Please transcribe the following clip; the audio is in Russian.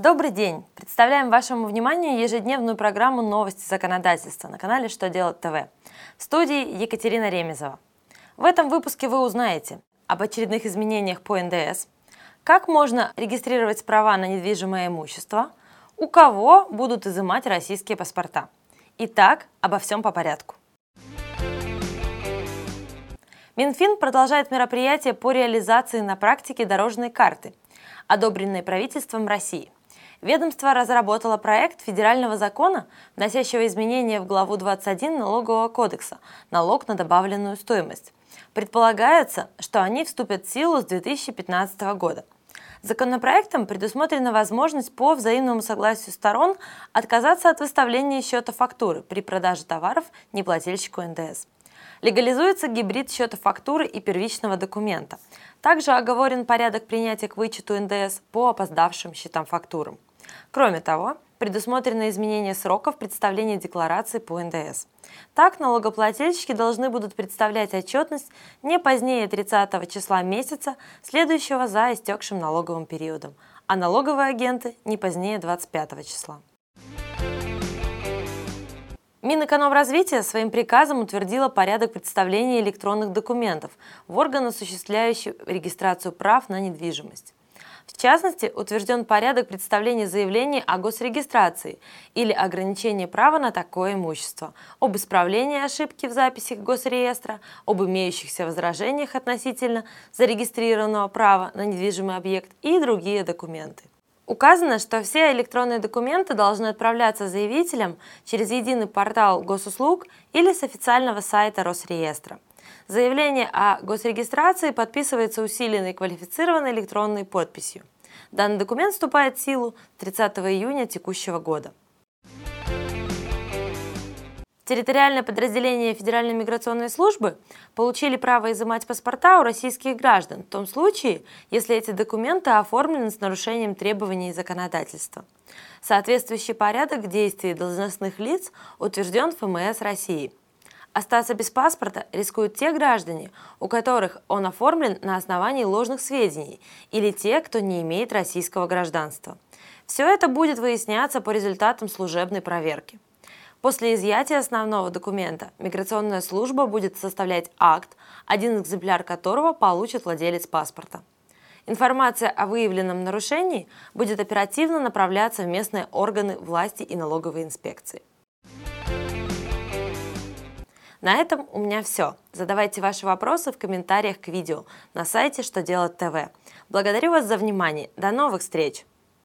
Добрый день! Представляем вашему вниманию ежедневную программу «Новости законодательства» на канале «Что делать ТВ». В студии Екатерина Ремезова. В этом выпуске вы узнаете об очередных изменениях по НДС, как можно регистрировать права на недвижимое имущество, у кого будут изымать российские паспорта. Итак, обо всем по порядку. Минфин продолжает мероприятие по реализации на практике дорожной карты, одобренной правительством России – Ведомство разработало проект федерального закона, вносящего изменения в главу 21 Налогового кодекса «Налог на добавленную стоимость». Предполагается, что они вступят в силу с 2015 года. Законопроектом предусмотрена возможность по взаимному согласию сторон отказаться от выставления счета фактуры при продаже товаров неплательщику НДС. Легализуется гибрид счета фактуры и первичного документа. Также оговорен порядок принятия к вычету НДС по опоздавшим счетам фактурам. Кроме того, предусмотрено изменение сроков представления декларации по НДС. Так, налогоплательщики должны будут представлять отчетность не позднее 30 числа месяца, следующего за истекшим налоговым периодом, а налоговые агенты не позднее 25 числа. Минэкономразвития своим приказом утвердила порядок представления электронных документов в орган, осуществляющий регистрацию прав на недвижимость. В частности, утвержден порядок представления заявлений о госрегистрации или ограничении права на такое имущество, об исправлении ошибки в записях госреестра, об имеющихся возражениях относительно зарегистрированного права на недвижимый объект и другие документы. Указано, что все электронные документы должны отправляться заявителям через единый портал госуслуг или с официального сайта Росреестра. Заявление о госрегистрации подписывается усиленной квалифицированной электронной подписью. Данный документ вступает в силу 30 июня текущего года. Территориальное подразделение Федеральной миграционной службы получили право изымать паспорта у российских граждан в том случае, если эти документы оформлены с нарушением требований законодательства. Соответствующий порядок действий должностных лиц утвержден ФМС России – Остаться без паспорта рискуют те граждане, у которых он оформлен на основании ложных сведений, или те, кто не имеет российского гражданства. Все это будет выясняться по результатам служебной проверки. После изъятия основного документа миграционная служба будет составлять акт, один экземпляр которого получит владелец паспорта. Информация о выявленном нарушении будет оперативно направляться в местные органы власти и налоговой инспекции. На этом у меня все. Задавайте ваши вопросы в комментариях к видео на сайте «Что делать ТВ». Благодарю вас за внимание. До новых встреч!